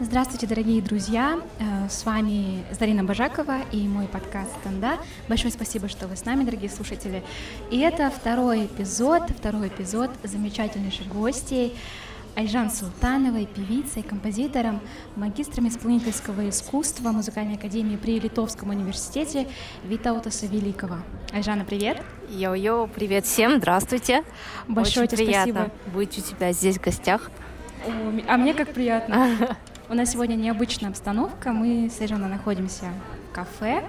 Здравствуйте, дорогие друзья! Э, с вами Зарина Бажакова и мой подкаст «Танда». Большое спасибо, что вы с нами, дорогие слушатели. И это второй эпизод, второй эпизод замечательнейших гостей Айжан Султановой, певицей, композитором, магистром исполнительского искусства Музыкальной академии при Литовском университете Витаутаса Великого. Айжана, привет! Йо-йо, привет всем, здравствуйте! Большое Очень тебе приятно спасибо. быть у тебя здесь в гостях. О, а мне как приятно. У нас сегодня необычная обстановка. Мы с Айжаной находимся в кафе.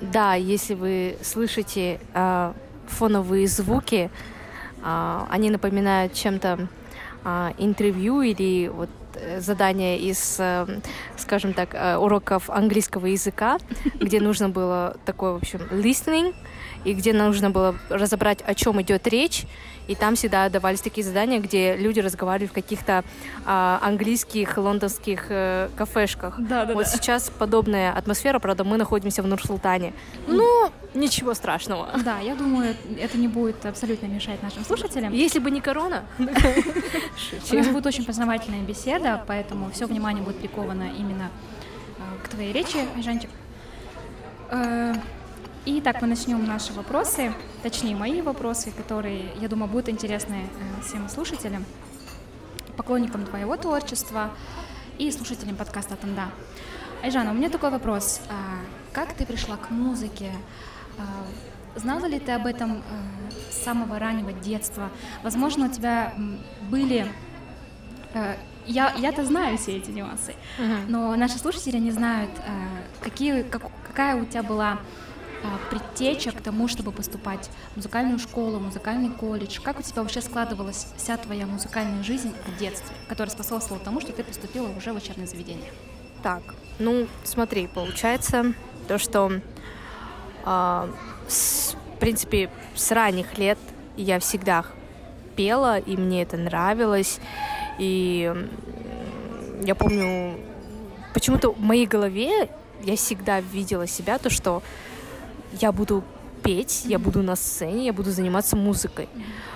Да, если вы слышите э, фоновые звуки, э, они напоминают чем-то э, интервью или вот э, задание из, э, скажем так, э, уроков английского языка, где нужно было такое, в общем, listening, и где нужно было разобрать, о чем идет речь. И там всегда давались такие задания, где люди разговаривали в каких-то а, английских, лондонских э, кафешках. Да, да, вот да. сейчас подобная атмосфера, правда, мы находимся в Нур-Султане. Ну, ничего страшного. Да, я думаю, это не будет абсолютно мешать нашим слушателям. Если бы не корона. У нас будет очень познавательная беседа, поэтому все внимание будет приковано именно э, к твоей речи, Жанчик. Итак, мы начнем наши вопросы, точнее мои вопросы, которые, я думаю, будут интересны э, всем слушателям, поклонникам твоего творчества и слушателям подкаста «Танда». Айжана, у меня такой вопрос. А, Как ты пришла к музыке? А, Знала ли ты об этом э, с самого раннего детства? Возможно, у тебя были... э, Я, я-то знаю все эти нюансы, но наши слушатели не знают, какие, как- какая у тебя была предтеча к тому, чтобы поступать в музыкальную школу, музыкальный колледж? Как у тебя вообще складывалась вся твоя музыкальная жизнь в детстве, которая способствовала тому, что ты поступила уже в учебное заведение? Так, ну, смотри, получается то, что, а, с- в принципе, с ранних лет я всегда пела, и мне это нравилось. И я помню, почему-то в моей голове я всегда видела себя, то, что я буду петь, я буду на сцене, я буду заниматься музыкой.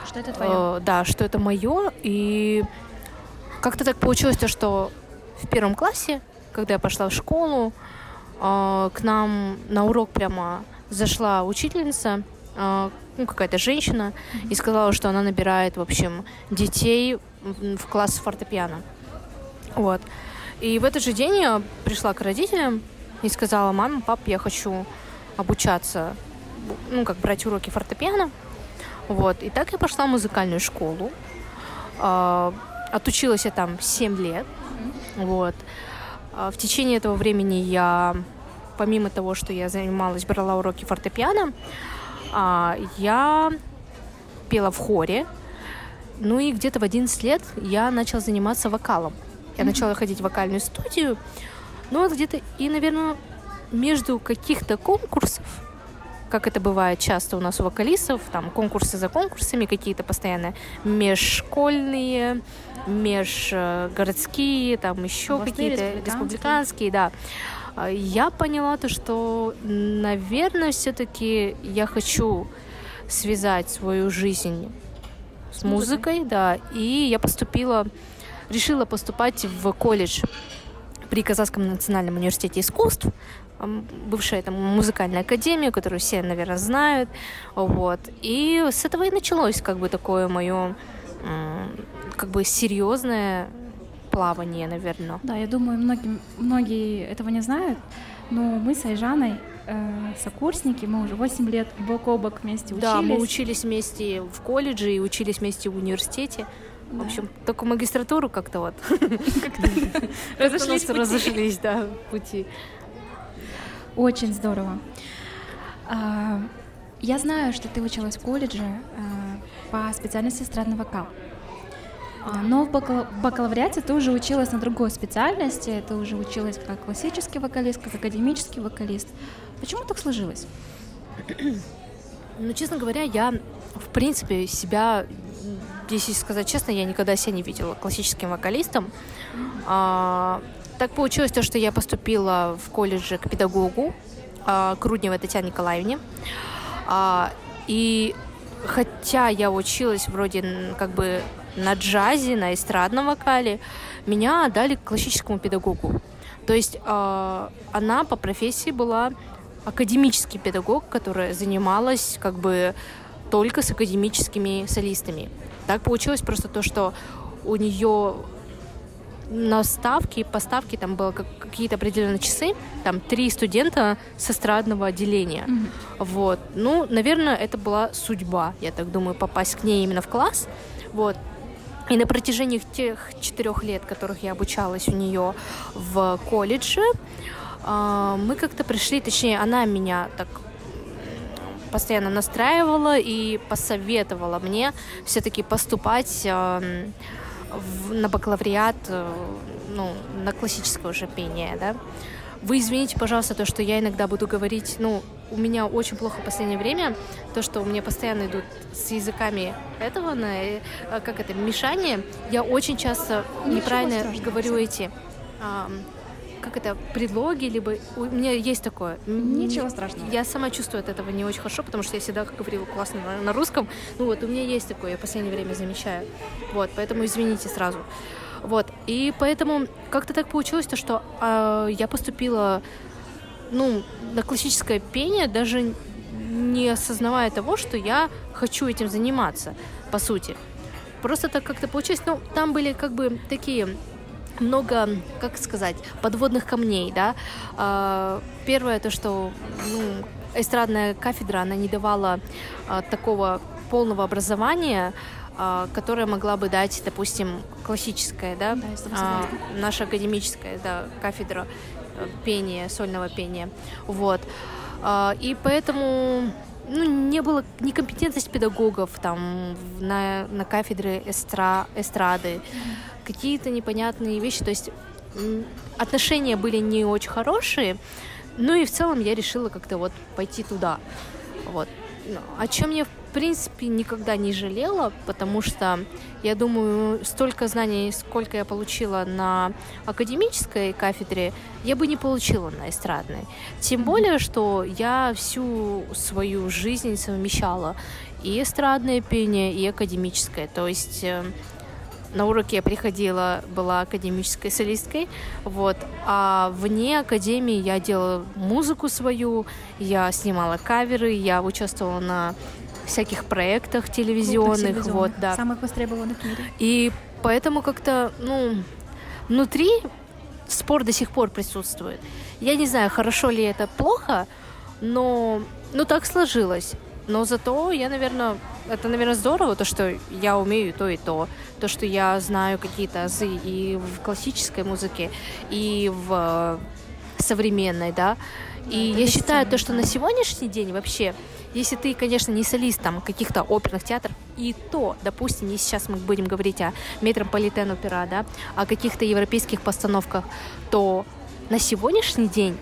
Что это твое? Э, да, что это мое. И как-то так получилось, то, что в первом классе, когда я пошла в школу, э, к нам на урок прямо зашла учительница, э, ну, какая-то женщина, и сказала, что она набирает, в общем, детей в в класс фортепиано. Вот. И в этот же день я пришла к родителям и сказала, мама, пап, я хочу обучаться, ну, как брать уроки фортепиано. Вот. И так я пошла в музыкальную школу. А, Отучилась я там 7 лет. Вот. А, В течение этого времени я, помимо того, что я занималась, брала уроки фортепиано, а, я пела в хоре. Ну и где-то в 11 лет я начала заниматься вокалом. Я начала ходить в вокальную студию. Ну вот где-то и, наверное, между каких-то конкурсов, как это бывает часто у нас у вокалистов, там конкурсы за конкурсами какие-то постоянно, межшкольные, межгородские, там еще какие-то республиканские. да. А, Я поняла то, что, наверное, все-таки я хочу связать свою жизнь с музыкой, да, и я поступила, решила поступать в колледж при Казахском национальном университете искусств, бывшая там музыкальная академия, которую все, наверное, знают, вот. И с этого и началось как бы такое мое как бы серьезное плавание, наверное. Да, я думаю, многим, многие этого не знают, но мы с Айжаной э, сокурсники, мы уже 8 лет бок о бок вместе учились. Да, мы учились вместе в колледже и учились вместе в университете. В Да. общем, только магистратуру как-то вот Разошлись разошлись, да, пути. Очень здорово. А, Я знаю, что ты училась в колледже а, по специальности эстрадный вокал. А, Но в бакала- в бакалавриате ты уже училась на другой специальности, ты уже училась как классический вокалист, как академический вокалист. Почему так сложилось? Ну, честно говоря, я, в принципе, себя, если сказать честно, я никогда себя не видела классическим вокалистом. А, так получилось то, что я поступила в колледже к педагогу, а, к Рудневой Татьяне Николаевне. А, и хотя я училась вроде как бы на джазе, на эстрадном вокале, меня отдали к классическому педагогу. То есть э, она по профессии была академический педагог, которая занималась как бы только с академическими солистами. Так получилось просто то, что у нее на ставке, поставки там было как, какие-то определенные часы, там три студента с эстрадного отделения. Mm-hmm. Вот. Ну, наверное, это была судьба, я так думаю, попасть к ней именно в класс. Вот. И на протяжении тех четырех лет, которых я обучалась у нее в колледже, а, мы как-то пришли, точнее, она меня так постоянно настраивала и посоветовала мне все-таки поступать на бакалавриат, э, ну, на классическое уже пение, да. Вы извините, пожалуйста, то, что я иногда буду говорить, ну, у меня очень плохо в последнее время, то, что у меня постоянно идут с языками этого, на, э, как это, мешание. Я очень часто Ничего неправильно страшного, говорю эти, а, как это, предлоги, либо... У меня есть такое. Ничего страшного. Я сама чувствую от этого не очень хорошо, потому что я всегда говорила классно на, на русском. Ну вот, у меня есть такое, я в последнее время замечаю. Вот, поэтому извините сразу. Вот, и поэтому как-то так получилось, то, что э, я поступила, ну, на классическое пение, даже не осознавая того, что я хочу этим заниматься, по сути. Просто так как-то получилось, ну, там были как бы такие много, как сказать, подводных камней, да. Э, первое то, что ну, эстрадная кафедра, она не давала э, такого полного образования, а, которая могла бы дать, допустим, классическая, да, да а, наша академическая, да, кафедра э, пения, сольного пения, вот. А, и поэтому ну, не было некомпетентность педагогов там на, на кафедре эстра, эстрады, какие-то непонятные вещи, то есть отношения были не очень хорошие, ну и в целом я решила как-то вот пойти туда, вот. О чем я, в принципе, никогда не жалела, потому что, я думаю, столько знаний, сколько я получила на академической кафедре, я бы не получила на эстрадной. Тем более, что я всю свою жизнь совмещала и эстрадное пение, и академическое. То есть э, на уроки я приходила, была академической солисткой, вот, а вне академии я делала музыку свою, я снимала каверы, я участвовала на всяких проектах телевизионных, вот, да. Самых востребованных в мире. И поэтому как-то, ну, внутри спор до сих пор присутствует. Я не знаю, хорошо ли это плохо, но ну так сложилось. Но зато я, наверное, это, наверное, здорово, то, что я умею то и то. То, что я знаю какие-то азы и в классической музыке, и в современной, да. И это я считаю то, что на сегодняшний день вообще, если ты, конечно, не солист там каких-то оперных театров, и то, допустим, не сейчас мы будем говорить о метрополитен опера, да, о каких-то европейских постановках, то на сегодняшний день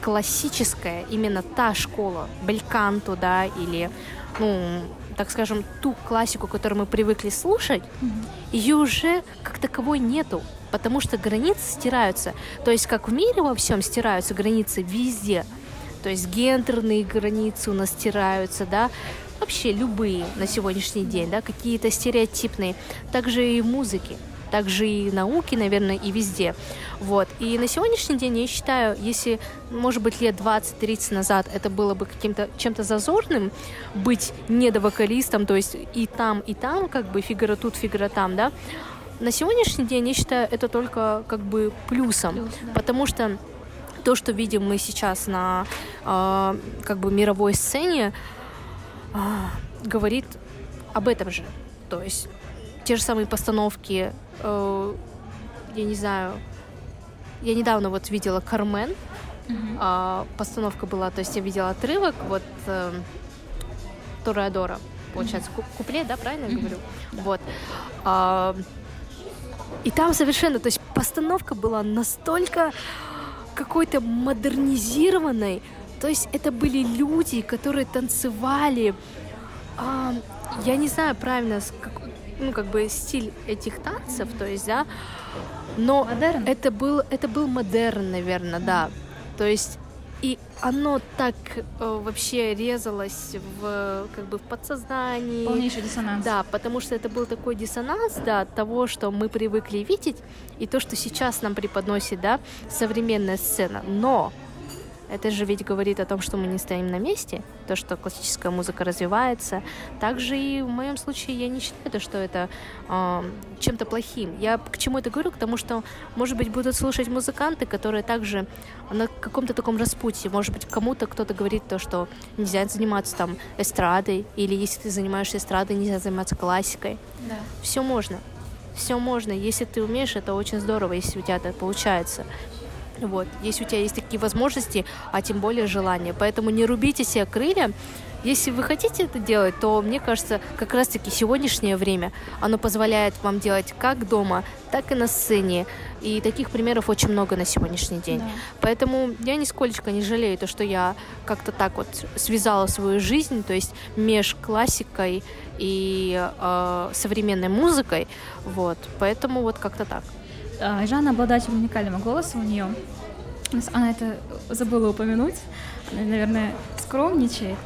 классическая, именно та школа, бельканто, да, или, ну, так скажем, ту классику, которую мы привыкли слушать, mm-hmm. ее уже как таковой нету, потому что границы стираются. То есть как в мире во всем стираются границы везде. То есть гендерные границы у нас стираются, да, вообще любые на сегодняшний день, да, какие-то стереотипные, также и в музыке также и науки, наверное, и везде. Вот. И на сегодняшний день я считаю, если, может быть, лет 20-30 назад это было бы каким-то чем-то зазорным быть недовокалистом, то есть и там, и там, как бы фигура тут, фигура там, да, на сегодняшний день я считаю это только как бы плюсом, Плюс, да. потому что то, что видим мы сейчас на э, как бы мировой сцене, э, говорит об этом же. То есть те же самые постановки э, я не знаю, я недавно вот видела Кармен, uh-huh. а, постановка была, то есть я видела отрывок, вот э, Тореадора, получается, uh-huh. куплет, да, правильно я говорю? Uh-huh. Вот. А, и там совершенно, то есть постановка была настолько какой-то модернизированной, то есть это были люди, которые танцевали, а, я не знаю правильно, как, ну, как бы стиль этих танцев, то есть, да, но модерн? это был, это был модерн, наверное, да. То есть и оно так э, вообще резалось в как бы в подсознании. Полнейший диссонанс. Да, потому что это был такой диссонанс, да, от того, что мы привыкли видеть, и то, что сейчас нам преподносит, да, современная сцена. Но это же ведь говорит о том, что мы не стоим на месте, то, что классическая музыка развивается. Также и в моем случае я не считаю, что это э, чем-то плохим. Я к чему это говорю? К тому, что, может быть, будут слушать музыканты, которые также на каком-то таком распутье. Может быть, кому-то кто-то говорит то, что нельзя заниматься там эстрадой, или если ты занимаешься эстрадой, нельзя заниматься классикой. Да. Все можно. Все можно. Если ты умеешь, это очень здорово, если у тебя это получается. Вот, если у тебя есть такие возможности, а тем более желания. Поэтому не рубите себе крылья. Если вы хотите это делать, то мне кажется, как раз-таки сегодняшнее время, оно позволяет вам делать как дома, так и на сцене. И таких примеров очень много на сегодняшний день. Да. Поэтому я нисколько не жалею то, что я как-то так вот связала свою жизнь, то есть меж классикой и э, современной музыкой. Вот. Поэтому вот как-то так. А, Жанна обладатель уникального голоса у нее. Она это забыла упомянуть. Она, наверное, скромничает,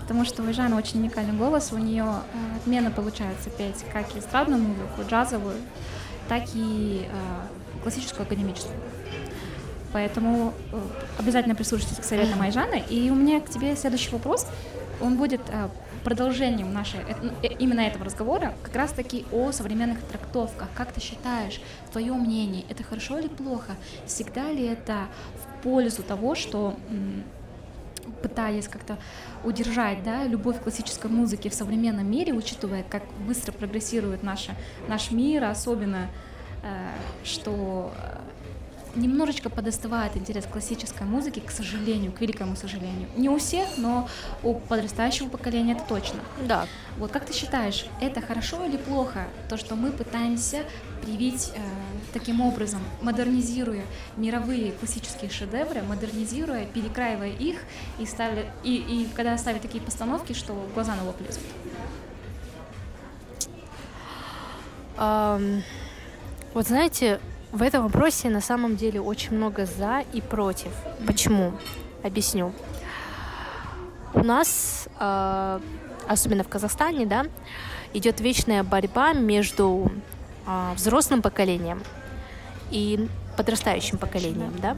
потому что у Жанны очень уникальный голос. У нее э, отменно получается петь как эстрадную музыку, джазовую, так и э, классическую академическую. Поэтому э, обязательно прислушайтесь к советам Айжаны. И у меня к тебе следующий вопрос. Он будет продолжением нашей, э, именно этого разговора как раз-таки о современных трактовках. Как ты считаешь, твое мнение, это хорошо или плохо? Всегда ли это в пользу того, что пытаясь как-то удержать да, любовь к классической музыке в современном мире, учитывая, как быстро прогрессирует наша, наш мир, особенно э, что немножечко подостывает интерес к классической музыке, к сожалению, к великому сожалению. Не у всех, но у подрастающего поколения это точно. Да. Вот как ты считаешь, это хорошо или плохо, то, что мы пытаемся привить э, таким образом, модернизируя мировые классические шедевры, модернизируя, перекраивая их и, ставя, и, и когда ставят такие постановки, что глаза на лоб лезут? Um, вот знаете, в этом вопросе на самом деле очень много за и против. Почему? Объясню. У нас, э, особенно в Казахстане, да, идет вечная борьба между э, взрослым поколением и подрастающим поколением, да.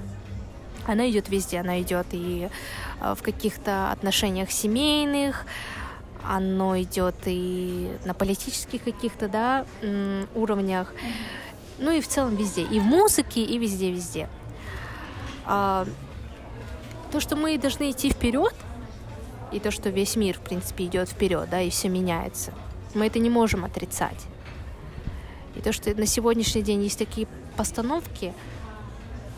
Она идет везде, она идет и э, в каких-то отношениях семейных, оно идет и на политических каких-то, да, уровнях. Ну и в целом везде, и в музыке, и везде-везде. А, то, что мы должны идти вперед, и то, что весь мир, в принципе, идет вперед, да, и все меняется, мы это не можем отрицать. И то, что на сегодняшний день есть такие постановки,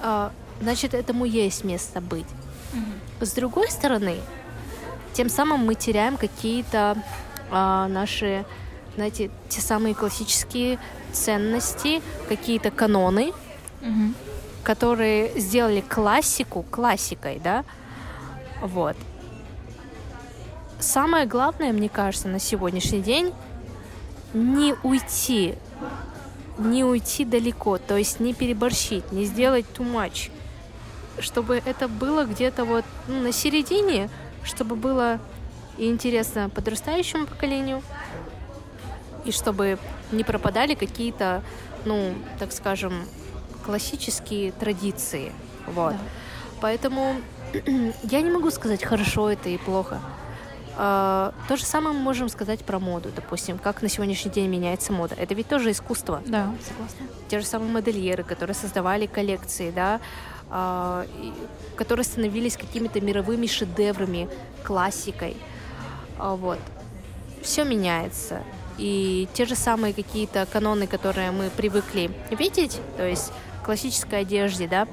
а, значит, этому есть место быть. Mm-hmm. С другой стороны, тем самым мы теряем какие-то а, наши, знаете, те самые классические ценности, какие-то каноны, угу. которые сделали классику классикой, да, вот. Самое главное, мне кажется, на сегодняшний день не уйти, не уйти далеко, то есть не переборщить, не сделать too much, чтобы это было где-то вот ну, на середине, чтобы было и интересно подрастающему поколению, и чтобы не пропадали какие-то, ну, так скажем, классические традиции. Вот. Да. Поэтому я не могу сказать, хорошо это и плохо. Uh, то же самое мы можем сказать про моду, допустим, как на сегодняшний день меняется мода. Это ведь тоже искусство. Да, согласна. Те же самые модельеры, которые создавали коллекции, да, uh, которые становились какими-то мировыми шедеврами, классикой. Uh, вот. Все меняется и те же самые какие-то каноны, которые мы привыкли видеть, то есть классической одежде, да,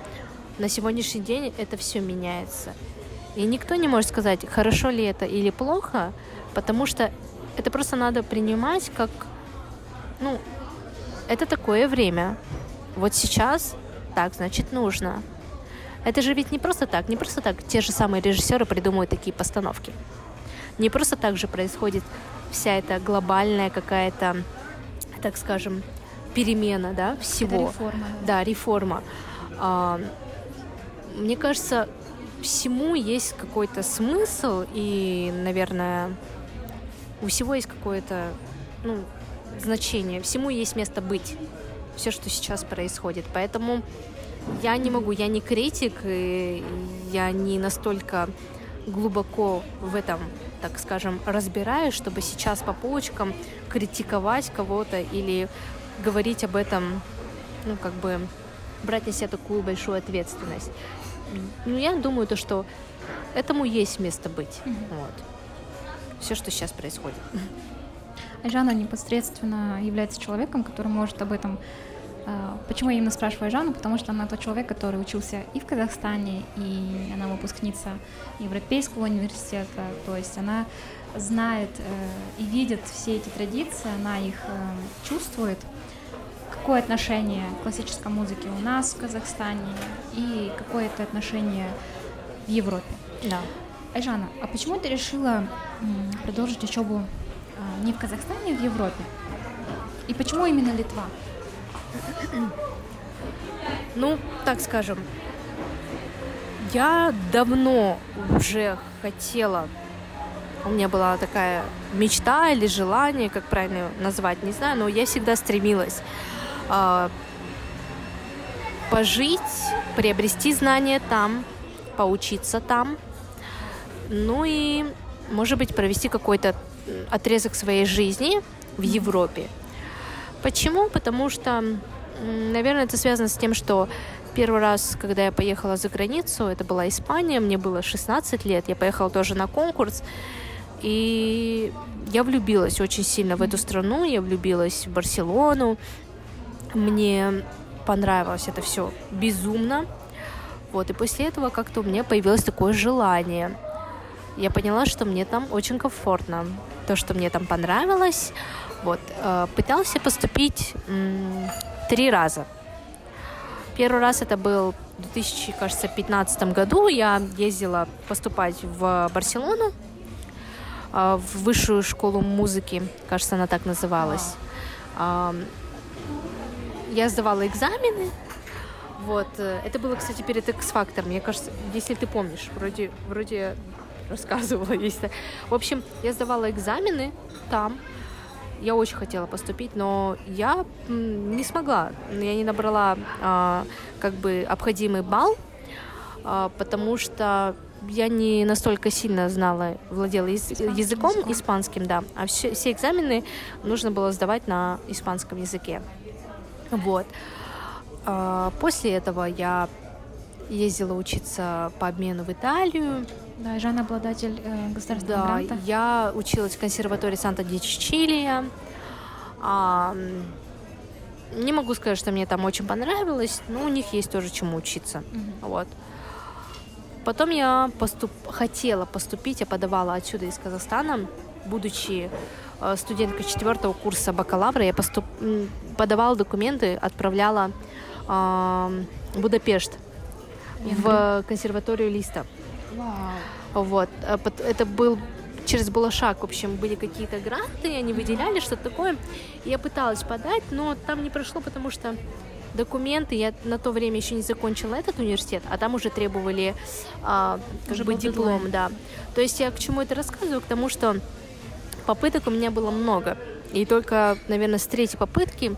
на сегодняшний день это все меняется. И никто не может сказать, хорошо ли это или плохо, потому что это просто надо принимать как, ну, это такое время. Вот сейчас так, значит, нужно. Это же ведь не просто так, не просто так те же самые режиссеры придумывают такие постановки. Не просто так же происходит вся эта глобальная какая-то, так скажем, перемена, да, всего. Это реформа. Да, реформа. А, мне кажется, всему есть какой-то смысл, и, наверное, у всего есть какое-то ну, значение, всему есть место быть, все, что сейчас происходит. Поэтому я не могу, я не критик, и я не настолько глубоко в этом, так скажем, разбираюсь, чтобы сейчас по полочкам критиковать кого-то или говорить об этом, ну, как бы брать на себя такую большую ответственность. Ну, я думаю, то, что этому есть место быть. Mm-hmm. Вот. Все, что сейчас происходит. Айжана непосредственно является человеком, который может об этом Почему я именно спрашиваю Жанну? Потому что она тот человек, который учился и в Казахстане, и она выпускница Европейского университета. То есть она знает э, и видит все эти традиции, она их э, чувствует какое отношение к классической музыке у нас в Казахстане и какое это отношение в Европе. Да. Айжана, а почему ты решила продолжить учебу а, не в Казахстане, а в Европе? И почему именно Литва? Ну, так скажем, я давно уже хотела, у меня была такая мечта или желание, как правильно назвать, не знаю, но я всегда стремилась э, пожить, приобрести знания там, поучиться там, ну и, может быть, провести какой-то отрезок своей жизни в Европе. Почему? Потому что, наверное, это связано с тем, что первый раз, когда я поехала за границу, это была Испания, мне было 16 лет, я поехала тоже на конкурс, и я влюбилась очень сильно в эту страну, я влюбилась в Барселону, мне понравилось это все безумно. Вот, и после этого как-то у меня появилось такое желание. Я поняла, что мне там очень комфортно. То, что мне там понравилось. Вот, э, пытался поступить три раза. Первый раз это был в 2015 году. Я ездила поступать в Барселону, э, в высшую школу музыки, кажется, она так называлась. Я сдавала экзамены. Вот. Э, это было, кстати, перед X-фактором. Мне кажется, если ты помнишь, вроде, вроде рассказывала есть. В общем, я сдавала экзамены там. Я очень хотела поступить, но я не смогла. Я не набрала а, как бы обходимый балл, а, потому что я не настолько сильно знала, владела языком, языком испанским, да, а все, все экзамены нужно было сдавать на испанском языке. Вот. А, после этого я ездила учиться по обмену в Италию. Да, и Жанна обладатель э, государственного да, гранта. я училась в консерватории Санта-Ди А, не могу сказать, что мне там очень понравилось, но у них есть тоже чему учиться. Mm-hmm. Вот. Потом я поступ... хотела поступить, я подавала отсюда из Казахстана, будучи Э, студентка четвертого курса бакалавра. Я поступ... подавала документы, отправляла э, Будапешт в консерваторию Листа. Вау. Вот. Э, это был через Балашак, в общем, были какие-то гранты, они выделяли что-то такое. Я пыталась подать, но там не прошло, потому что документы, я на то время еще не закончила этот университет, а там уже требовали а, как уже бы диплом, дедлайн. да. То есть я к чему это рассказываю? К тому, что попыток у меня было много. И только, наверное, с третьей попытки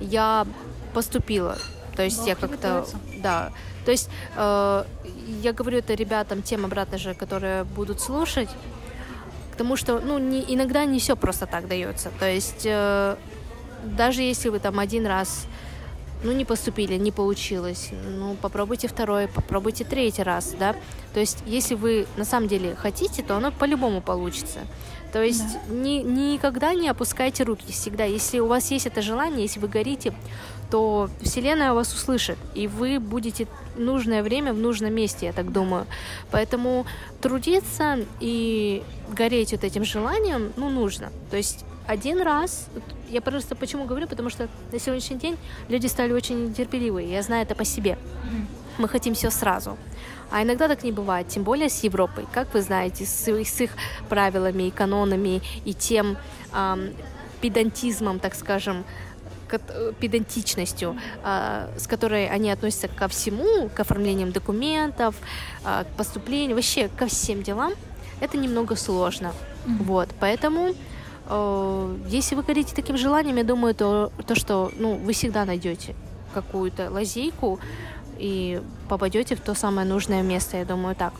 я поступила. То есть Бог я как-то... Да. То есть э, я говорю это ребятам, тем обратно же, которые будут слушать, потому что, ну, не, иногда не все просто так дается. То есть э, даже если вы там один раз ну, не поступили, не получилось, ну, попробуйте второй, попробуйте третий раз, да. То есть, если вы на самом деле хотите, то оно по-любому получится. То есть да. ни, никогда не опускайте руки, всегда. Если у вас есть это желание, если вы горите, то Вселенная вас услышит, и вы будете в нужное время в нужном месте, я так думаю. Поэтому трудиться и гореть вот этим желанием, ну, нужно. То есть один раз, я просто почему говорю, потому что на сегодняшний день люди стали очень нетерпеливые, я знаю это по себе. Мы хотим все сразу. А иногда так не бывает, тем более с Европой. Как вы знаете, с, с их правилами и канонами и тем эм, педантизмом, так скажем, педантичностью, с которой они относятся ко всему, к оформлениям документов, к поступлению, вообще ко всем делам, это немного сложно. Mm-hmm. Вот, поэтому если вы горите таким желанием, я думаю, то, то что ну, вы всегда найдете какую-то лазейку и попадете в то самое нужное место, я думаю, так.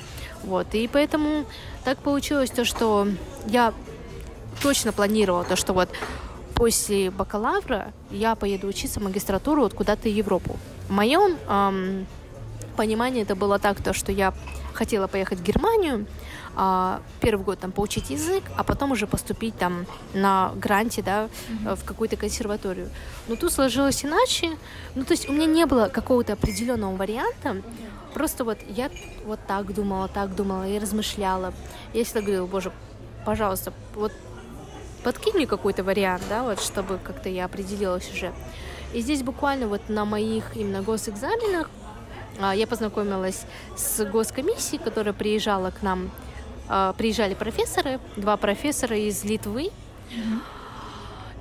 Вот, и поэтому так получилось то, что я точно планировала то, что вот после бакалавра я поеду учиться в магистратуру вот куда-то в Европу. В моем эм, понимании это было так, то, что я хотела поехать в Германию, а, первый год там поучить язык, а потом уже поступить там на гранте, да, mm-hmm. в какую-то консерваторию. Но тут сложилось иначе. Ну, то есть у меня не было какого-то определенного варианта. Просто вот я вот так думала, так думала и размышляла. Я всегда говорила, боже, пожалуйста, вот подкинь мне какой-то вариант, да, вот, чтобы как-то я определилась уже. И здесь буквально вот на моих именно госэкзаменах я познакомилась с госкомиссией, которая приезжала к нам а, приезжали профессоры, два профессора из Литвы.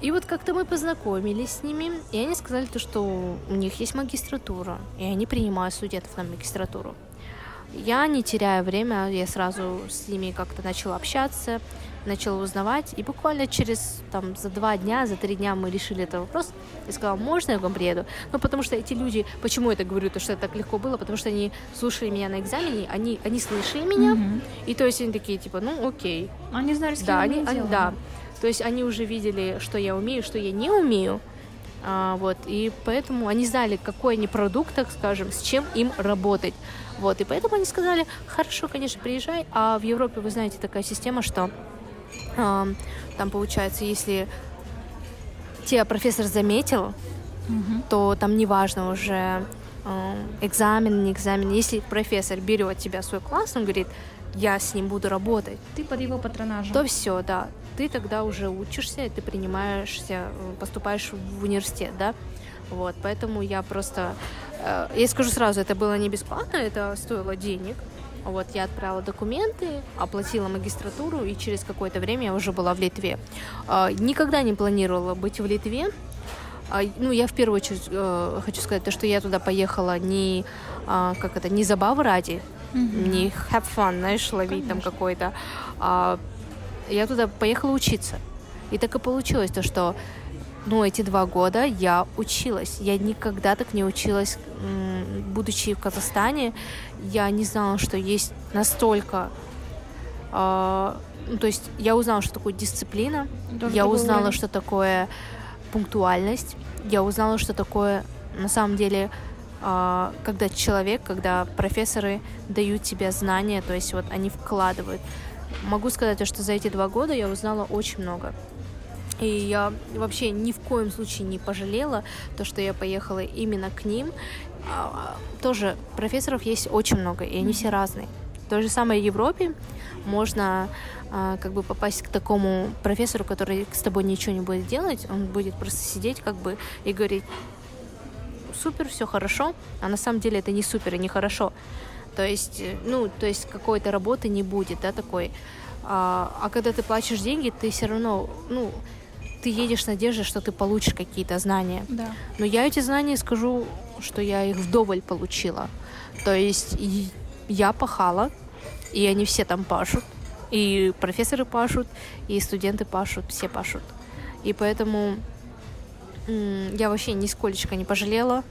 И вот как-то мы познакомились с ними, и они сказали то, что у них есть магистратура, и они принимают студентов на магистратуру. Я, не теряя время, я сразу с ними как-то начала общаться, начала узнавать, и буквально через там за два дня, за три дня мы решили этот вопрос. Я сказала, можно я к вам приеду? Ну, потому что эти люди, почему я так говорю, то, что это так легко было, потому что они слушали меня на экзамене, они, они слышали меня, mm-hmm. и то есть они такие, типа, ну, окей. Они знали, с кем да, они, они, да. То есть они уже видели, что я умею, что я не умею, а, вот, и поэтому они знали, какой они продукт, так скажем, с чем им работать. Вот, и поэтому они сказали, хорошо, конечно, приезжай, а в Европе, вы знаете, такая система, что там получается, если тебя профессор заметил, угу. то там неважно уже экзамен, не экзамен. Если профессор берет тебя в свой класс, он говорит, я с ним буду работать. Ты под его патронажем. То все, да. Ты тогда уже учишься, и ты принимаешься, поступаешь в университет, да. Вот, поэтому я просто... Э, я скажу сразу, это было не бесплатно, это стоило денег. Вот, я отправила документы, оплатила магистратуру, и через какое-то время я уже была в Литве. А, никогда не планировала быть в Литве. А, ну, я в первую очередь э, хочу сказать, то, что я туда поехала не, а, как это, не забавы ради, mm-hmm. не have fun, знаешь, ловить Конечно. там какой-то. Я туда поехала учиться. И так и получилось то, что ну, эти два года я училась. Я никогда так не училась, будучи в Казахстане. Я не знала, что есть настолько... Э, ну, то есть я узнала, что такое дисциплина, Даже я узнала, время. что такое пунктуальность, я узнала, что такое на самом деле э, когда человек, когда профессоры дают тебе знания, то есть вот они вкладывают. Могу сказать, что за эти два года я узнала очень много. И я вообще ни в коем случае не пожалела то, что я поехала именно к ним. А, тоже профессоров есть очень много, и они все разные. То же самое в Европе можно а, как бы попасть к такому профессору, который с тобой ничего не будет делать, он будет просто сидеть как бы и говорить, супер, все хорошо, а на самом деле это не супер и не хорошо. То есть, ну, то есть какой-то работы не будет, да, такой. А, а когда ты платишь деньги, ты все равно, ну, ты едешь с надеждой, что ты получишь какие-то знания. Да. Но я эти знания скажу, что я их вдоволь получила. То есть я пахала, и они все там пашут. И профессоры пашут, и студенты пашут, все пашут. И поэтому я вообще нисколько не пожалела.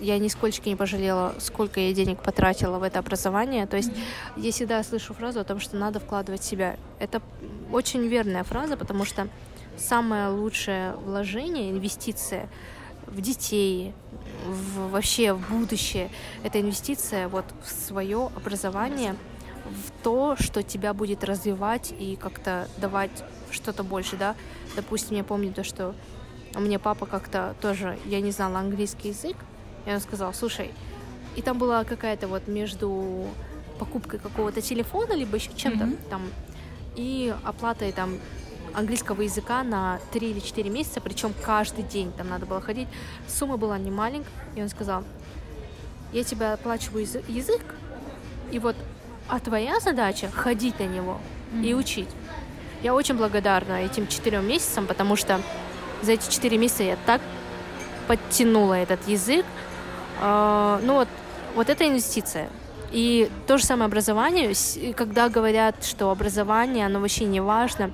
Я нисколько не пожалела, сколько я денег потратила в это образование. То есть mm-hmm. я всегда слышу фразу о том, что надо вкладывать в себя. Это очень верная фраза, потому что самое лучшее вложение, инвестиция в детей, в, вообще в будущее, это инвестиция вот в свое образование, в то, что тебя будет развивать и как-то давать что-то больше, да. Допустим, я помню то, что у меня папа как-то тоже, я не знала английский язык, и он сказал, слушай, и там была какая-то вот между покупкой какого-то телефона, либо еще чем-то mm-hmm. там, и оплатой там английского языка на 3 или 4 месяца, причем каждый день там надо было ходить. Сумма была не маленькая, и он сказал, я тебя оплачиваю язык, и вот, а твоя задача ходить на него mm-hmm. и учить. Я очень благодарна этим четырем месяцам, потому что за эти четыре месяца я так подтянула этот язык. Э, ну вот, вот это инвестиция. И то же самое образование, когда говорят, что образование, оно вообще не важно,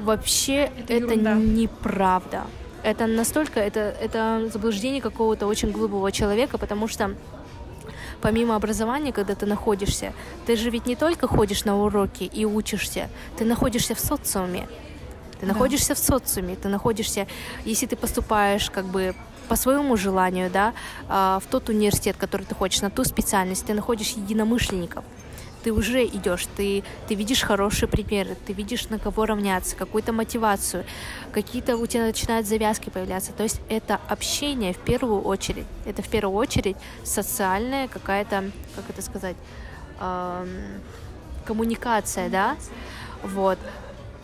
вообще это, это неправда. Это настолько, это, это заблуждение какого-то очень глубокого человека, потому что помимо образования, когда ты находишься, ты же ведь не только ходишь на уроки и учишься, ты находишься в социуме. Ты да. находишься в социуме, ты находишься, если ты поступаешь как бы по своему желанию, да, а, в тот университет, который ты хочешь, на ту специальность, ты находишь единомышленников ты уже идешь, ты, ты видишь хорошие примеры, ты видишь, на кого равняться, какую-то мотивацию, какие-то у тебя начинают завязки появляться. То есть это общение в первую очередь. Это в первую очередь социальная какая-то, как это сказать, эм, коммуникация, да? Вот.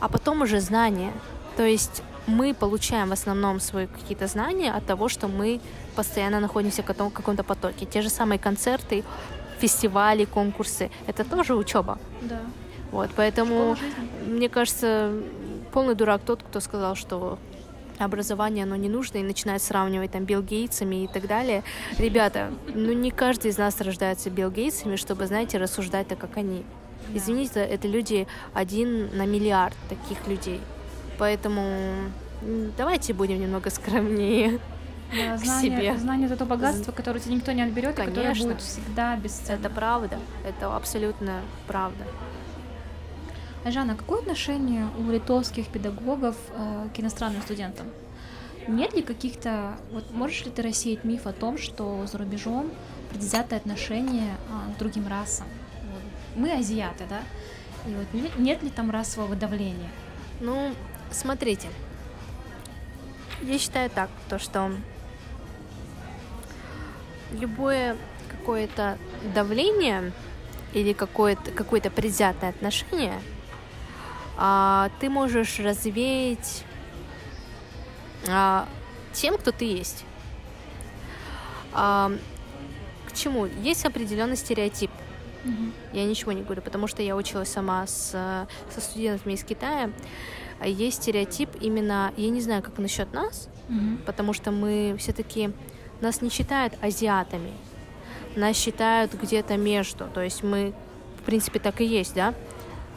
А потом уже знания. То есть мы получаем в основном свои какие-то знания от того, что мы постоянно находимся в каком-то потоке. Те же самые концерты, фестивали, конкурсы, это тоже учеба. Да. Вот, поэтому, мне кажется, полный дурак тот, кто сказал, что образование, оно не нужно, и начинает сравнивать там Билл Гейтсами и так далее. Ребята, ну не каждый из нас рождается Билл Гейтсами, чтобы, знаете, рассуждать так, как они. Извините, это люди один на миллиард таких людей. Поэтому давайте будем немного скромнее. Да, знание, себе. знание это то богатство, которое тебе никто не отберет, Конечно. и которое будет всегда бесценно. Это правда, это абсолютно правда. Жанна, какое отношение у литовских педагогов э, к иностранным студентам? Нет ли каких-то, вот можешь ли ты рассеять миф о том, что за рубежом предвзятое отношение э, к другим расам? Вот. Мы азиаты, да? И вот нет, нет ли там расового давления? Ну, смотрите, я считаю так, то что любое какое-то давление или какое-то какое то предвзятое отношение а, ты можешь развеять а, тем, кто ты есть. А, к чему? Есть определенный стереотип. Mm-hmm. Я ничего не говорю, потому что я училась сама с, со студентами из Китая. Есть стереотип именно, я не знаю, как насчет нас, mm-hmm. потому что мы все-таки нас не считают азиатами, нас считают где-то между, то есть мы, в принципе, так и есть, да,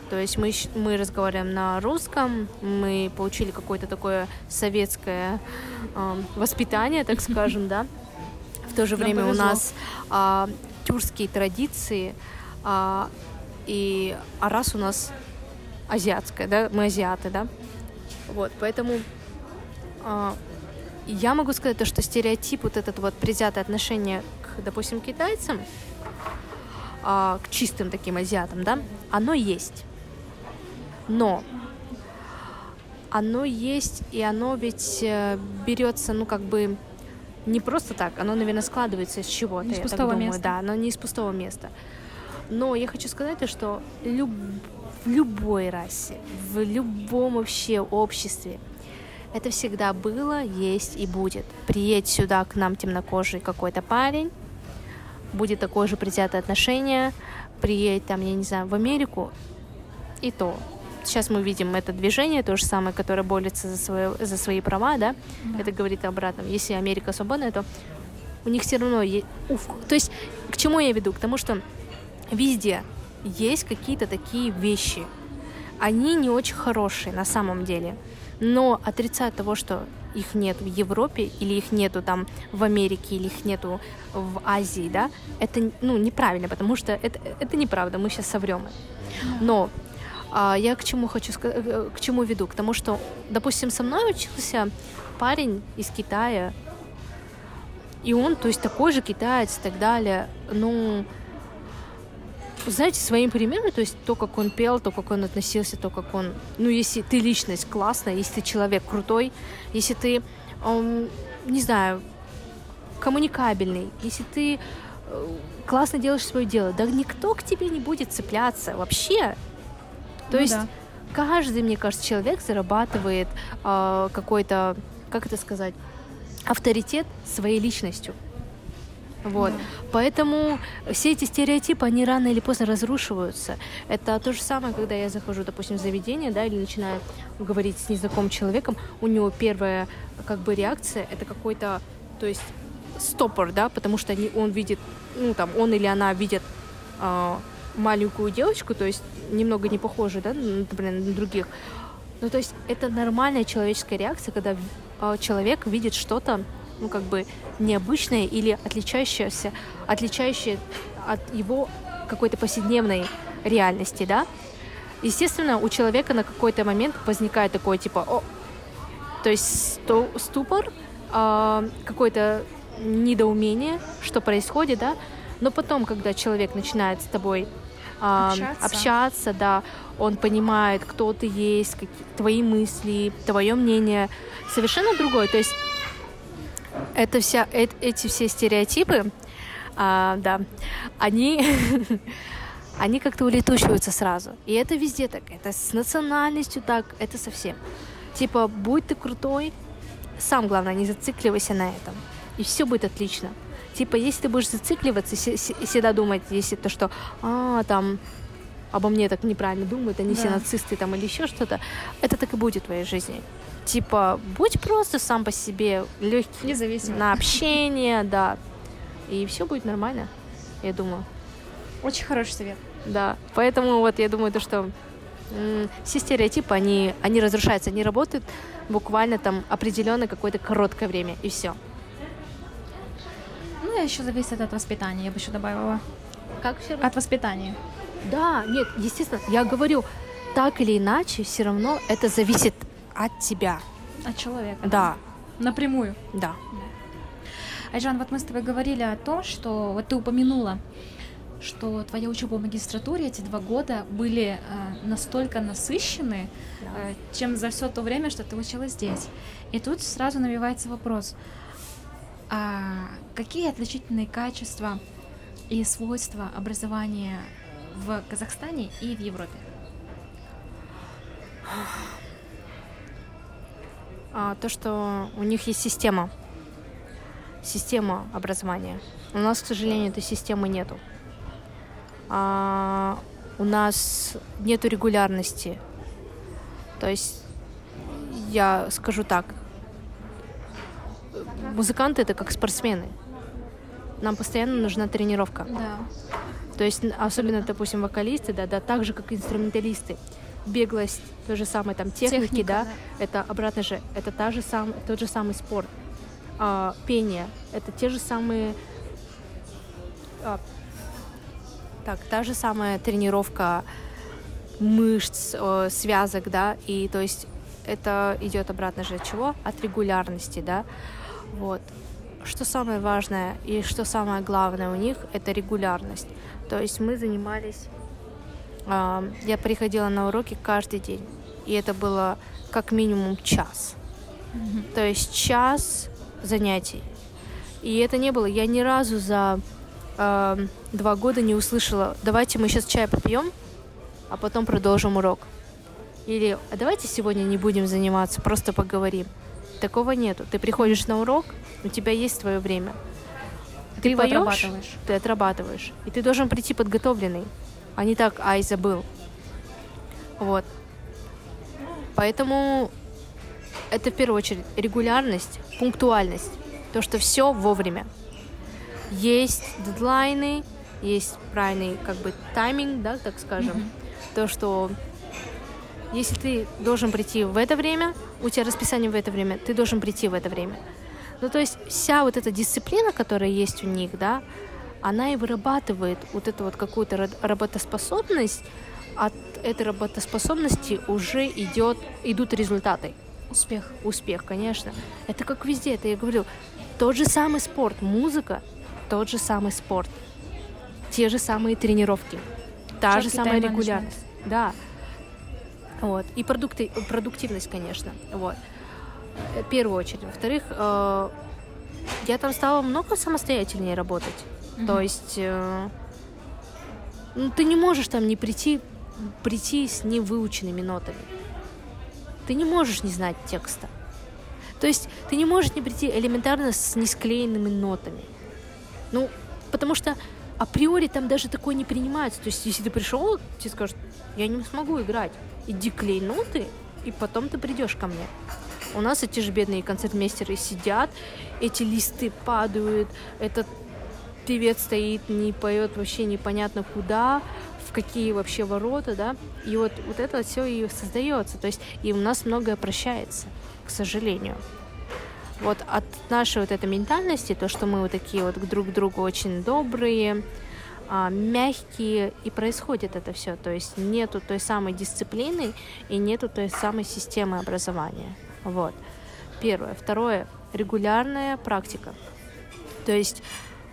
то есть мы, мы разговариваем на русском, мы получили какое-то такое советское э, воспитание, так скажем, да. В то же время у нас э, тюркские традиции, э, и а раз у нас азиатская, да, мы азиаты, да. Вот, поэтому э, я могу сказать то, что стереотип, вот этот вот предвзятое отношение к, допустим, китайцам, а, к чистым таким азиатам, да, оно есть. Но оно есть, и оно ведь э, берется, ну, как бы, не просто так, оно, наверное, складывается из чего-то, я так думаю, места. да, оно не из пустого места. Но я хочу сказать, что люб... в любой расе, в любом вообще обществе это всегда было, есть и будет. Приедь сюда к нам темнокожий какой-то парень, будет такое же предвзятое отношение, приедь там, я не знаю, в Америку, и то. Сейчас мы видим это движение, то же самое, которое борется за, свое, за свои права, да? да, это говорит обратно. Если Америка свободная, то у них все равно есть... Уф. То есть к чему я веду? К тому, что везде есть какие-то такие вещи. Они не очень хорошие на самом деле. Но отрицать того, что их нет в Европе, или их нету там в Америке, или их нету в Азии, да, это ну, неправильно, потому что это, это неправда, мы сейчас соврем. Но а, я к чему хочу сказать, э, к чему веду? К тому, что, допустим, со мной учился парень из Китая, и он, то есть такой же китаец и так далее, ну, знаете, своим примером, то есть то, как он пел, то, как он относился, то, как он... Ну, если ты личность классная, если ты человек крутой, если ты, эм, не знаю, коммуникабельный, если ты э, классно делаешь свое дело, да никто к тебе не будет цепляться вообще. То ну, есть да. каждый, мне кажется, человек зарабатывает э, какой-то, как это сказать, авторитет своей личностью. Вот. Да. Поэтому все эти стереотипы, они рано или поздно разрушиваются. Это то же самое, когда я захожу, допустим, в заведение, да, или начинаю говорить с незнакомым человеком, у него первая как бы реакция, это какой-то, то есть стопор, да, потому что они, он видит, ну там, он или она видит э, маленькую девочку, то есть немного не похожую, да, например, на других. Ну, то есть это нормальная человеческая реакция, когда э, человек видит что-то, ну, как бы необычное или отличающееся, отличающее от его какой-то повседневной реальности, да. Естественно, у человека на какой-то момент возникает такое, типа, о, то есть ступор, э, какое-то недоумение, что происходит, да, но потом, когда человек начинает с тобой э, общаться. общаться, да, он понимает, кто ты есть, какие, твои мысли, твое мнение, совершенно другое. То есть это вся, э, эти все стереотипы, а, да, они, они как-то улетучиваются сразу. И это везде так. Это с национальностью так, это совсем. Типа, будь ты крутой, сам главное, не зацикливайся на этом. И все будет отлично. Типа, если ты будешь зацикливаться и всегда думать, если то, что, а, там, обо мне так неправильно думают, они да. все нацисты там или еще что-то, это так и будет в твоей жизни. Типа, будь просто сам по себе легкий Независимо. на общение, да, и все будет нормально, я думаю. Очень хороший совет. Да, поэтому вот я думаю, то, что все стереотипы, они, они разрушаются, они работают буквально там определенное какое-то короткое время, и все. Ну, еще зависит от воспитания, я бы еще добавила. Как все? От воспитания. Да, нет, естественно, я говорю, так или иначе, все равно это зависит от тебя. От человека. Да. Напрямую. Да. Айжан, вот мы с тобой говорили о том, что вот ты упомянула, что твоя учеба в магистратуре эти два года были э, настолько насыщены, да. э, чем за все то время, что ты училась здесь. И тут сразу навивается вопрос, а какие отличительные качества и свойства образования в Казахстане и в Европе? А, то, что у них есть система, система образования. У нас, к сожалению, этой системы нету. А, у нас нету регулярности. То есть, я скажу так, музыканты это как спортсмены. Нам постоянно нужна тренировка. Да. То есть, особенно, допустим, вокалисты, да, да, так же, как инструменталисты. Беглость, то же самое, там, техники, Техника, да, да, это обратно же, это та же сам, тот же самый спорт. А, пение, это те же самые а, так, та же самая тренировка мышц, связок, да, и то есть это идет обратно же от чего? От регулярности, да. Вот. Что самое важное и что самое главное у них, это регулярность. То есть мы занимались, я приходила на уроки каждый день, и это было как минимум час. Mm-hmm. То есть час занятий. И это не было, я ни разу за э, два года не услышала, давайте мы сейчас чай попьем, а потом продолжим урок. Или а давайте сегодня не будем заниматься, просто поговорим. Такого нету. Ты приходишь на урок, у тебя есть твое время. Ты, ты поешь, ты отрабатываешь. И ты должен прийти подготовленный, а не так, ай, забыл. Вот. Поэтому это в первую очередь регулярность, пунктуальность. То, что все вовремя. Есть дедлайны, есть правильный как бы тайминг, да, так скажем. Mm-hmm. То, что если ты должен прийти в это время, у тебя расписание в это время, ты должен прийти в это время. Ну, то есть вся вот эта дисциплина, которая есть у них, да, она и вырабатывает вот эту вот какую-то работоспособность, от этой работоспособности уже идет, идут результаты. Успех. Успех, конечно. Это как везде, это я говорю. Тот же самый спорт, музыка, тот же самый спорт. Те же самые тренировки. Та Четкий же самая регулярность. Да. Вот. И продукты, продуктивность, конечно. Вот. Э, в первую очередь. Во-вторых, э, я там стала много самостоятельнее работать. Mm-hmm. То есть э, ну, ты не можешь там не прийти, прийти с невыученными нотами. Ты не можешь не знать текста. То есть ты не можешь не прийти элементарно с несклеенными нотами. Ну, потому что априори там даже такое не принимается. То есть, если ты пришел, тебе скажут, я не смогу играть. Иди клей ноты, и потом ты придешь ко мне. У нас эти же бедные концертмейстеры сидят, эти листы падают, этот певец стоит, не поет вообще непонятно куда, в какие вообще ворота, да, и вот, вот это все и создается, то есть и у нас многое прощается, к сожалению. Вот от нашей вот этой ментальности, то, что мы вот такие вот друг к другу очень добрые, а, мягкие, и происходит это все. То есть нету той самой дисциплины и нету той самой системы образования. Вот. Первое. Второе. Регулярная практика. То есть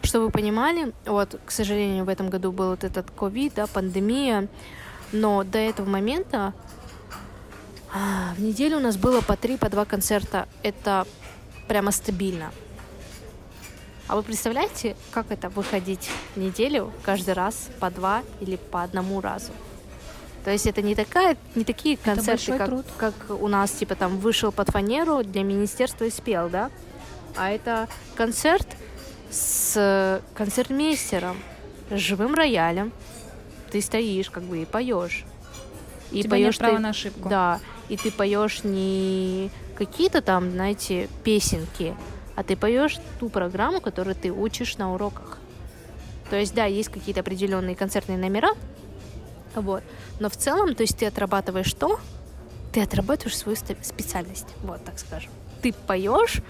чтобы вы понимали, вот, к сожалению, в этом году был вот этот ковид, да, пандемия, но до этого момента а, в неделю у нас было по три, по два концерта. Это прямо стабильно. А вы представляете, как это выходить в неделю каждый раз по два или по одному разу? То есть это не такая, не такие концерты, как, как у нас, типа там вышел под фанеру для министерства и спел, да? А это концерт с концертмейстером, с живым роялем. Ты стоишь, как бы, и поешь. И поешь нет права ты, на ошибку. Да. И ты поешь не какие-то там, знаете, песенки, а ты поешь ту программу, которую ты учишь на уроках. То есть, да, есть какие-то определенные концертные номера, вот. Но в целом, то есть ты отрабатываешь что? Ты отрабатываешь свою специальность, вот так скажем. Ты поешь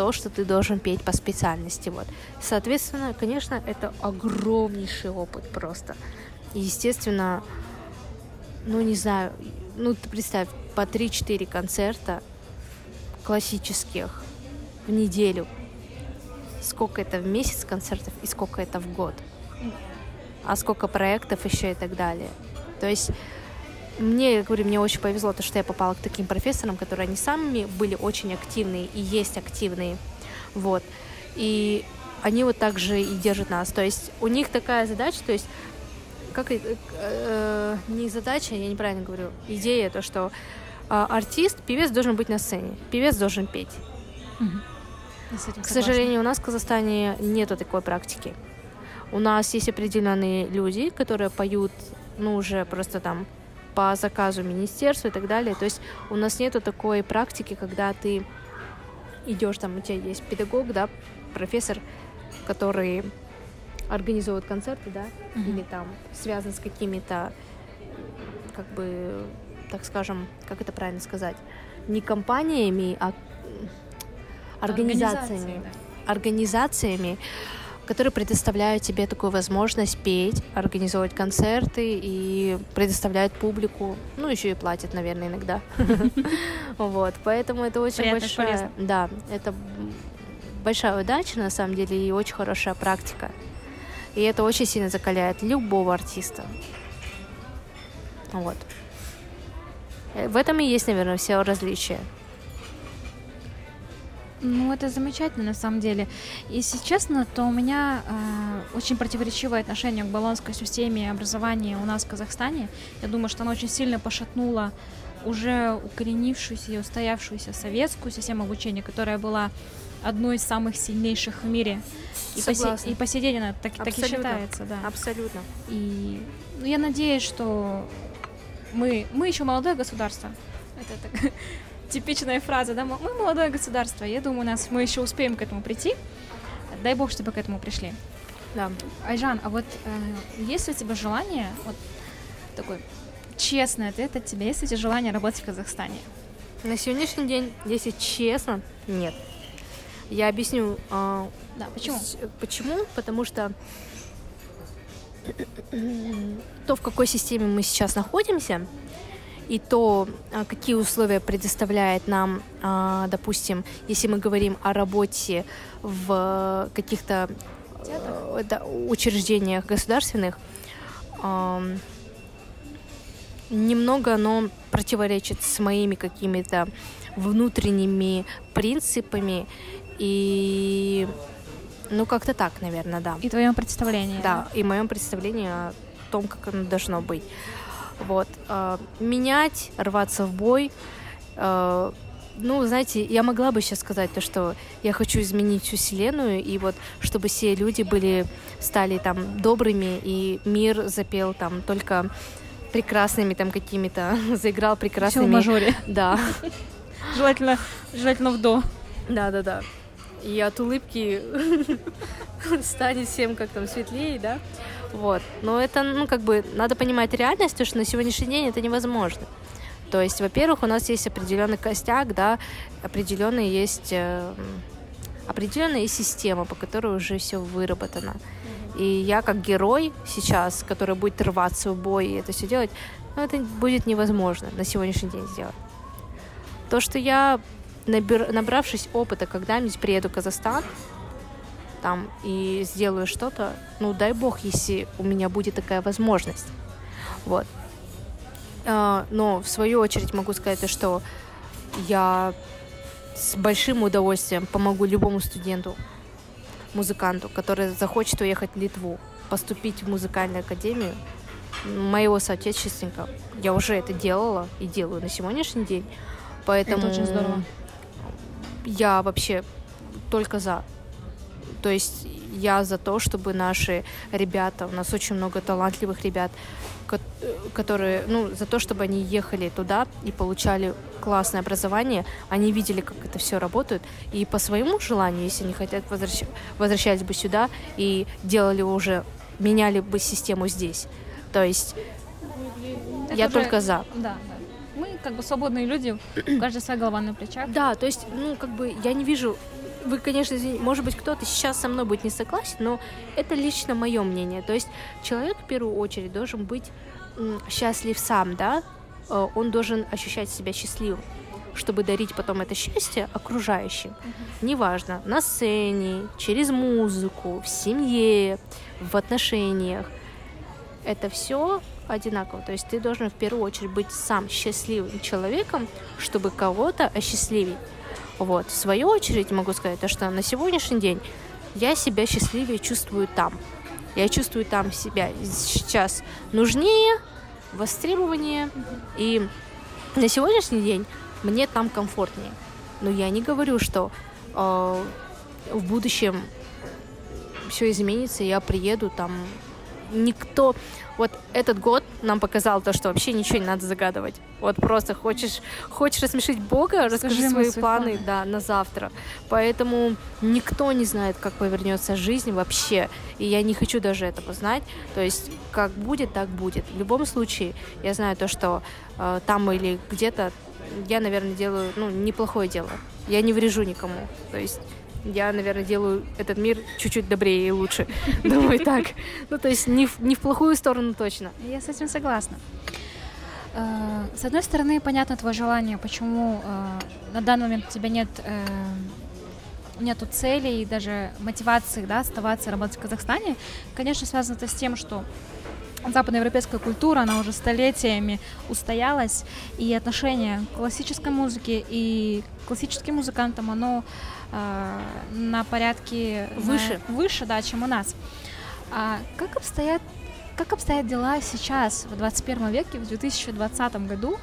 то, что ты должен петь по специальности, вот. Соответственно, конечно, это огромнейший опыт просто. Естественно, ну, не знаю, ну, ты представь, по 3-4 концерта классических в неделю. Сколько это в месяц концертов и сколько это в год. А сколько проектов еще и так далее. То есть мне, я говорю, мне очень повезло, то, что я попала к таким профессорам, которые они сами были очень активные и есть активные. Вот. И они вот так же и держат нас. То есть у них такая задача, то есть как э, э, не задача, я неправильно говорю, идея то, что э, артист, певец должен быть на сцене, певец должен петь. Угу. К сожалению, у нас в Казахстане нету такой практики. У нас есть определенные люди, которые поют, ну, уже просто там по заказу министерства и так далее. То есть у нас нету такой практики, когда ты идешь, там у тебя есть педагог, да, профессор, который организовывает концерты, да, mm-hmm. или там связан с какими-то, как бы, так скажем, как это правильно сказать, не компаниями, а организациями, да. организациями, которые предоставляют тебе такую возможность петь, организовывать концерты и предоставляют публику, ну еще и платят, наверное, иногда. Вот, поэтому это очень большая, да, это большая удача на самом деле и очень хорошая практика. И это очень сильно закаляет любого артиста. Вот. Э, в этом и есть, наверное, все различия. Ну, это замечательно, на самом деле. Если честно, то у меня э, очень противоречивое отношение к баллонской системе образования у нас в Казахстане. Я думаю, что она очень сильно пошатнула уже укоренившуюся и устоявшуюся советскую систему обучения, которая была одной из самых сильнейших в мире. И по, и по сей день она так, так и считается, да. Абсолютно. И ну, я надеюсь, что мы, мы еще молодое государство. Это так типичная фраза, да, мы молодое государство, я думаю, нас мы еще успеем к этому прийти. Дай бог, чтобы к этому пришли. Да. Айжан, а вот э, есть у тебя желание, вот такой честный ответ от тебя, есть у тебя желание работать в Казахстане? На сегодняшний день, если честно, нет. Я объясню. Э, да, почему? С, почему? Потому что то, в какой системе мы сейчас находимся, и то, а, какие условия предоставляет нам, а, допустим, если мы говорим о работе в каких-то э, да, учреждениях государственных, немного оно противоречит с моими какими-то внутренними принципами и ну как-то так, наверное, да. И твоем представлении. Да, и моем представлении о том, как оно должно быть. Вот. Э, менять, рваться в бой, э, ну, знаете, я могла бы сейчас сказать то, что я хочу изменить всю вселенную, и вот чтобы все люди были, стали там добрыми, и мир запел там только прекрасными там какими-то, заиграл прекрасными... Все в мажоре. Да. Желательно, желательно в до. Да-да-да. И от улыбки станет всем как там светлее, да? Вот. Но это, ну, как бы, надо понимать реальность, что на сегодняшний день это невозможно. То есть, во-первых, у нас есть определенный костяк, да, определенные есть э, определенная система, по которой уже все выработано. И я как герой сейчас, который будет рваться в бой и это все делать, ну, это будет невозможно на сегодняшний день сделать. То, что я, набир, набравшись опыта, когда-нибудь приеду в Казахстан, там и сделаю что-то, ну дай бог, если у меня будет такая возможность. Вот. А, но в свою очередь могу сказать, что я с большим удовольствием помогу любому студенту, музыканту, который захочет уехать в Литву, поступить в музыкальную академию моего соотечественника. Я уже это делала и делаю на сегодняшний день. Поэтому это очень здорово. Я вообще только за. То есть я за то, чтобы наши ребята, у нас очень много талантливых ребят, которые, ну, за то, чтобы они ехали туда и получали классное образование, они видели, как это все работает, и по своему желанию, если они хотят, возвращ... возвращались бы сюда и делали уже, меняли бы систему здесь. То есть это я уже... только за. Да, да. Мы как бы свободные люди, каждая своя голова на плечах. Да, то есть, ну, как бы я не вижу вы, конечно, извините, может быть, кто-то сейчас со мной будет не согласен, но это лично мое мнение. То есть человек в первую очередь должен быть счастлив сам, да, э, он должен ощущать себя счастливым чтобы дарить потом это счастье окружающим. Mm-hmm. Неважно, на сцене, через музыку, в семье, в отношениях. Это все одинаково. То есть ты должен в первую очередь быть сам счастливым человеком, чтобы кого-то осчастливить. Вот. В свою очередь могу сказать, то, что на сегодняшний день я себя счастливее чувствую там. Я чувствую там себя сейчас нужнее, востребованнее. И на сегодняшний день мне там комфортнее. Но я не говорю, что э, в будущем все изменится, я приеду там. Никто, вот этот год нам показал то, что вообще ничего не надо загадывать. Вот просто хочешь, хочешь рассмешить Бога, расскажи Скажи свои планы, планы, да, на завтра. Поэтому никто не знает, как повернется жизнь вообще. И я не хочу даже этого знать. То есть, как будет, так будет. В любом случае, я знаю то, что э, там или где-то я, наверное, делаю ну, неплохое дело. Я не врежу никому. То есть я, наверное, делаю этот мир чуть-чуть добрее и лучше. Думаю так. Ну, то есть не в, не в плохую сторону точно. Я с этим согласна. Э, с одной стороны, понятно твое желание, почему э, на данный момент у тебя нет э, нету цели и даже мотивации да, оставаться работать в Казахстане. Конечно, связано это с тем, что западноевропейская культура, она уже столетиями устоялась, и отношение к классической музыке и классическим музыкантам, оно э, на порядке выше, на, выше, да, чем у нас. А как обстоят как обстоят дела сейчас, в 21 веке, в 2020 году?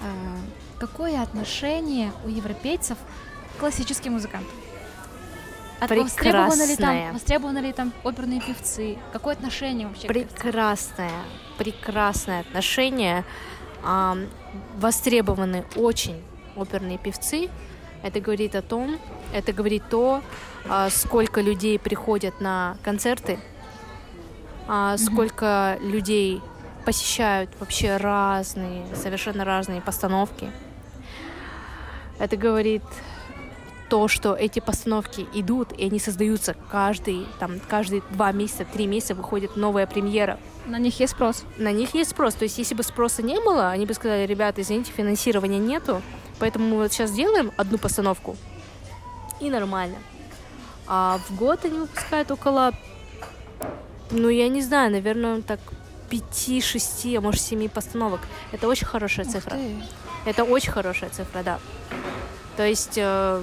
Э, какое отношение у европейцев к классическим музыкантам? Востребованы ли, там, востребованы ли там оперные певцы? Какое отношение вообще? Прекрасное, прекрасное отношение. А, востребованы очень оперные певцы. Это говорит о том, это говорит то, а, сколько людей приходят на концерты, а, сколько mm-hmm. людей посещают вообще разные, совершенно разные постановки. Это говорит то, что эти постановки идут, и они создаются каждый, там, каждые два месяца, три месяца выходит новая премьера. На них есть спрос? На них есть спрос. То есть, если бы спроса не было, они бы сказали, ребята, извините, финансирования нету, поэтому мы вот сейчас делаем одну постановку, и нормально. А в год они выпускают около, ну, я не знаю, наверное, так пяти, шести, а может, семи постановок. Это очень хорошая цифра. Это очень хорошая цифра, да. То есть э,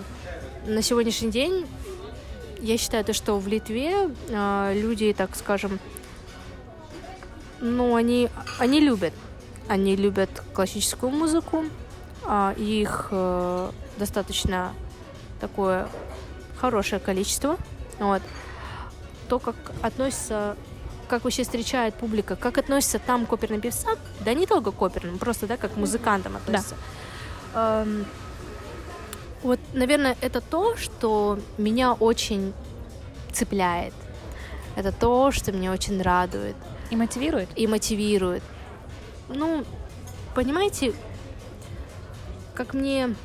на сегодняшний день я считаю, то, что в Литве э, люди, так скажем, ну, они, они любят. Они любят классическую музыку, а, их э, достаточно такое хорошее количество. Вот. То, как относится, как вообще встречает публика, как относится там к оперным певцам, да не только к оперным, просто, да, как к музыкантам относятся. Да. Эм, вот, наверное, это то, что меня очень цепляет. Это то, что меня очень радует. И мотивирует? И мотивирует. Ну, понимаете, как мне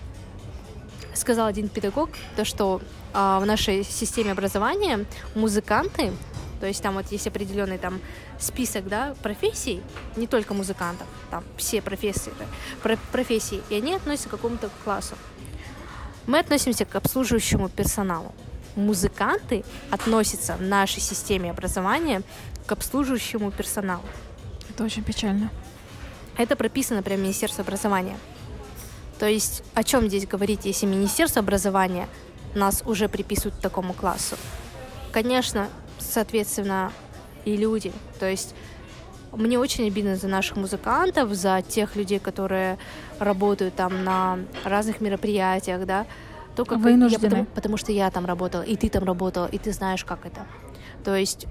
сказал один педагог, то что а, в нашей системе образования музыканты, то есть там вот есть определенный там список, да, профессий, не только музыкантов, там все профессии, да, про профессии, и они относятся к какому-то классу. Мы относимся к обслуживающему персоналу. Музыканты относятся в нашей системе образования к обслуживающему персоналу. Это очень печально. Это прописано прямо в Министерстве образования. То есть о чем здесь говорить, если Министерство образования нас уже приписывает к такому классу? Конечно, соответственно, и люди. То есть мне очень обидно за наших музыкантов, за тех людей, которые работают там на разных мероприятиях, да. То, как Вынуждены. Я, потому, потому что я там работала, и ты там работала, и ты знаешь, как это. То есть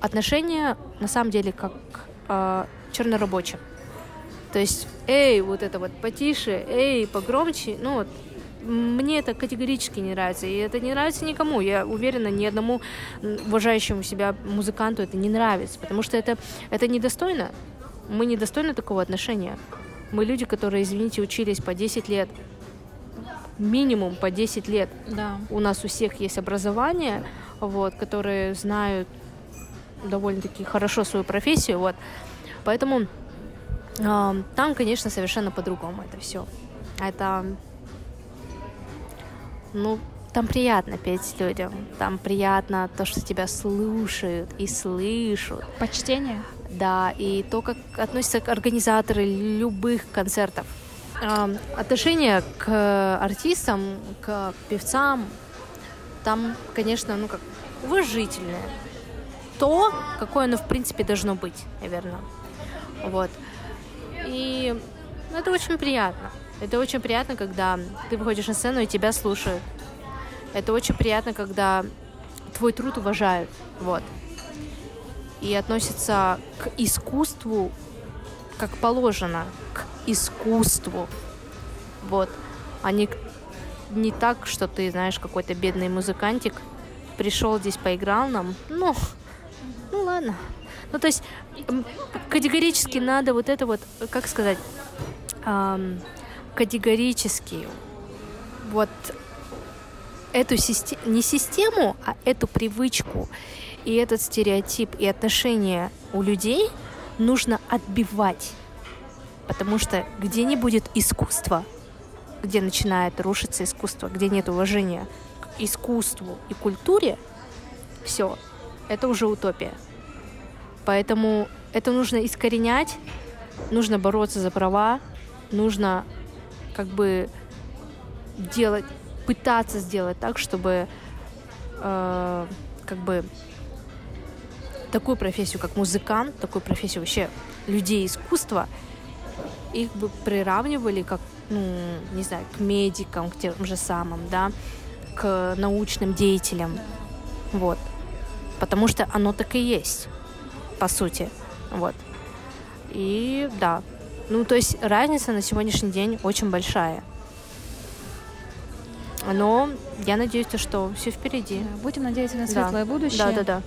отношения на самом деле как э, чернорабочие. То есть, эй, вот это вот потише, эй, погромче, ну вот мне это категорически не нравится, и это не нравится никому. Я уверена, ни одному уважающему себя музыканту это не нравится, потому что это, это недостойно. Мы недостойны такого отношения. Мы люди, которые, извините, учились по 10 лет, минимум по 10 лет. Да. У нас у всех есть образование, вот, которые знают довольно-таки хорошо свою профессию, вот. Поэтому э, там, конечно, совершенно по-другому это все. Это ну, там приятно петь людям, там приятно то, что тебя слушают и слышат. Почтение? Да, и то, как относятся к организаторы любых концертов. Отношение к артистам, к певцам, там, конечно, ну как уважительное. То, какое оно в принципе должно быть, наверное. Вот. И ну, это очень приятно. Это очень приятно, когда ты выходишь на сцену и тебя слушают. Это очень приятно, когда твой труд уважают. Вот. И относятся к искусству как положено, к искусству. Вот. А не, не так, что ты, знаешь, какой-то бедный музыкантик, пришел здесь, поиграл нам, ну, ну ладно. Ну, то есть категорически надо вот это вот, как сказать, эм, категорически вот эту систему, не систему, а эту привычку и этот стереотип и отношения у людей нужно отбивать. Потому что где не будет искусства, где начинает рушиться искусство, где нет уважения к искусству и культуре, все, это уже утопия. Поэтому это нужно искоренять, нужно бороться за права, нужно как бы делать, пытаться сделать так, чтобы э, как бы такую профессию, как музыкант, такую профессию вообще людей искусства, их бы приравнивали как, ну, не знаю, к медикам, к тем же самым, да, к научным деятелям. Вот. Потому что оно так и есть, по сути. Вот. И да, ну, то есть разница на сегодняшний день очень большая. Но я надеюсь, что все впереди. Будем надеяться на светлое да. будущее. Да, да, да.